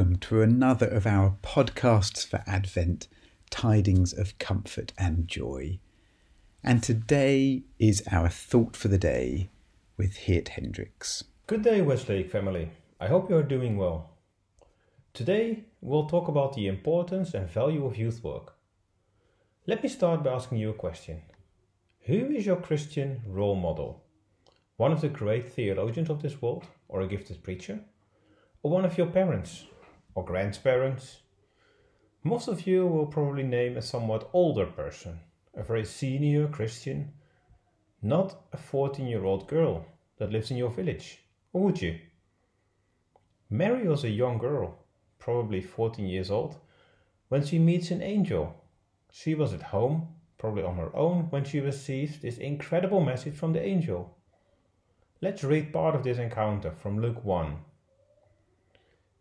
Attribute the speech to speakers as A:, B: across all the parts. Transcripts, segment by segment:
A: Welcome to another of our podcasts for Advent Tidings of Comfort and Joy. And today is our thought for the day with Geert Hendricks.
B: Good day, Westlake family. I hope you are doing well. Today, we'll talk about the importance and value of youth work. Let me start by asking you a question Who is your Christian role model? One of the great theologians of this world, or a gifted preacher? Or one of your parents or grandparents? Most of you will probably name a somewhat older person, a very senior Christian, not a 14 year old girl that lives in your village, or would you? Mary was a young girl, probably 14 years old, when she meets an angel. She was at home, probably on her own, when she received this incredible message from the angel. Let's read part of this encounter from Luke 1.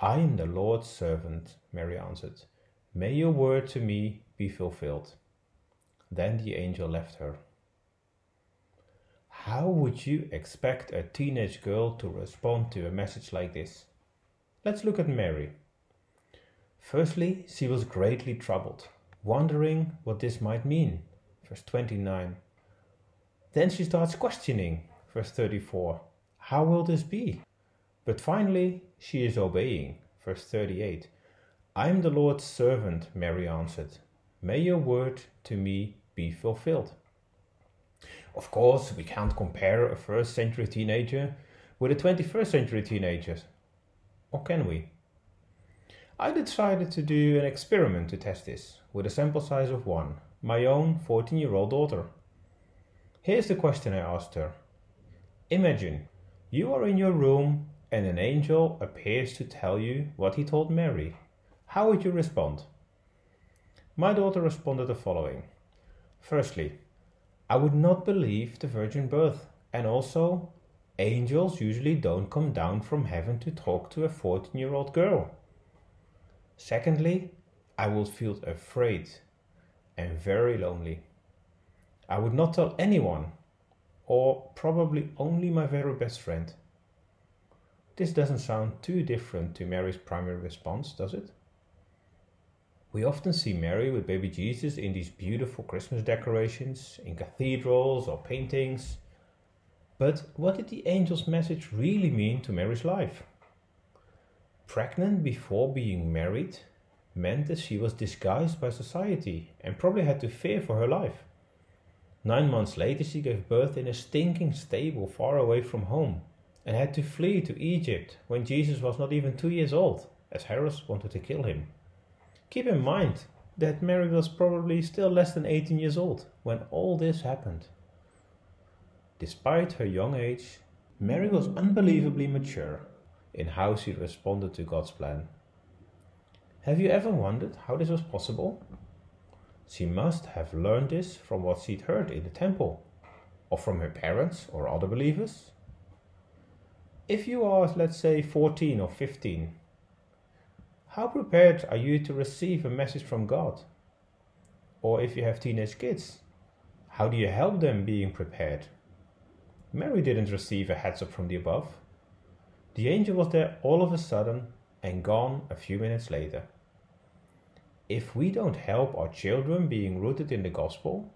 B: I am the Lord's servant, Mary answered. May your word to me be fulfilled. Then the angel left her. How would you expect a teenage girl to respond to a message like this? Let's look at Mary. Firstly, she was greatly troubled, wondering what this might mean. Verse 29. Then she starts questioning. Verse 34. How will this be? But finally, she is obeying. Verse 38 I am the Lord's servant, Mary answered. May your word to me be fulfilled. Of course, we can't compare a first century teenager with a 21st century teenager. Or can we? I decided to do an experiment to test this with a sample size of one, my own 14 year old daughter. Here's the question I asked her Imagine you are in your room and an angel appears to tell you what he told Mary, how would you respond? My daughter responded the following Firstly, I would not believe the virgin birth, and also, angels usually don't come down from heaven to talk to a 14 year old girl. Secondly, I would feel afraid and very lonely. I would not tell anyone, or probably only my very best friend. This doesn't sound too different to Mary's primary response, does it? We often see Mary with baby Jesus in these beautiful Christmas decorations, in cathedrals or paintings. But what did the angel's message really mean to Mary's life? Pregnant before being married meant that she was disguised by society and probably had to fear for her life. Nine months later, she gave birth in a stinking stable far away from home and had to flee to Egypt when Jesus was not even two years old, as Herod wanted to kill him. Keep in mind that Mary was probably still less than 18 years old when all this happened. Despite her young age, Mary was unbelievably mature in how she responded to God's plan. Have you ever wondered how this was possible? She must have learned this from what she'd heard in the temple, or from her parents or other believers, if you are, let's say, 14 or 15, How prepared are you to receive a message from God? Or if you have teenage kids, how do you help them being prepared? Mary didn't receive a heads up from the above. The angel was there all of a sudden and gone a few minutes later. If we don't help our children being rooted in the gospel,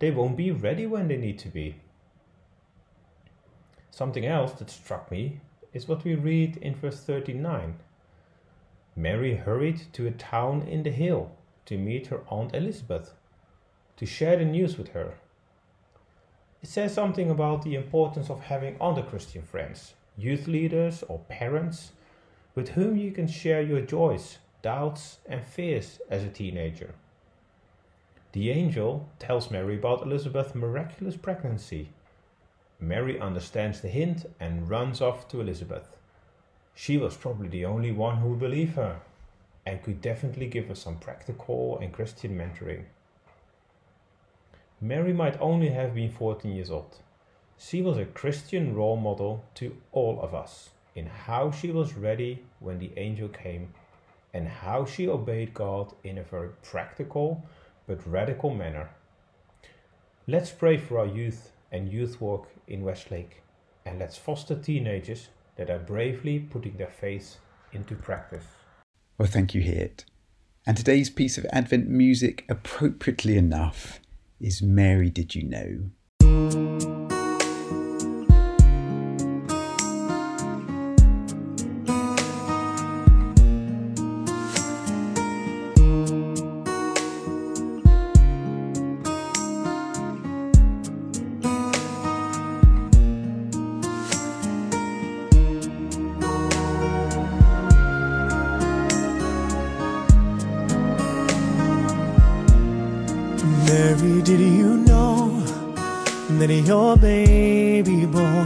B: they won't be ready when they need to be. Something else that struck me is what we read in verse 39. Mary hurried to a town in the hill to meet her Aunt Elizabeth, to share the news with her. It says something about the importance of having other Christian friends, youth leaders, or parents with whom you can share your joys, doubts, and fears as a teenager. The angel tells Mary about Elizabeth's miraculous pregnancy. Mary understands the hint and runs off to Elizabeth. She was probably the only one who would believe her and could definitely give her some practical and Christian mentoring. Mary might only have been 14 years old. She was a Christian role model to all of us in how she was ready when the angel came and how she obeyed God in a very practical but radical manner. Let's pray for our youth and youth work in Westlake and let's foster teenagers that are bravely putting their faith into practice.
A: Well, thank you, Geert. And today's piece of Advent music, appropriately enough, is Mary Did You Know?
C: Mary, did you know that your baby boy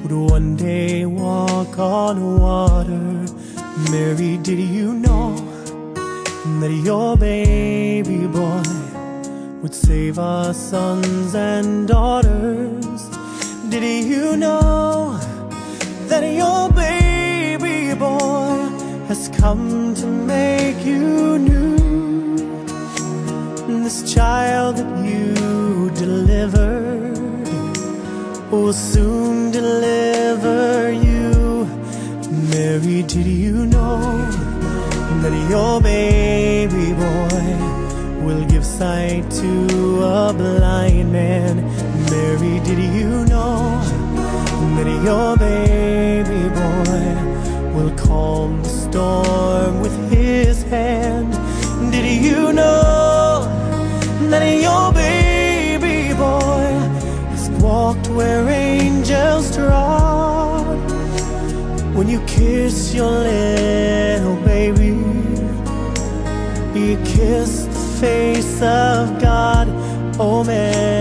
C: would one day walk on water? Mary, did you know that your baby boy would save our sons and daughters? Did you know that your baby boy has come to make you new? This child that you delivered will soon deliver you. Mary, did you know that your baby boy will give sight to a blind man? Mary, did you know that your baby boy will calm the storm with his hand? Did you know? Where angels trod. When you kiss your little baby, you kiss the face of God. Oh, Mary,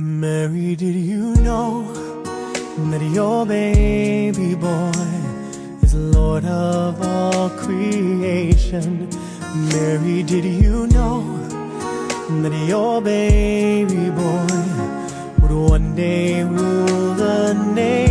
C: Mary, did you know that your baby boy is Lord of all creation? Mary, did you know that your baby boy would one day rule the nations?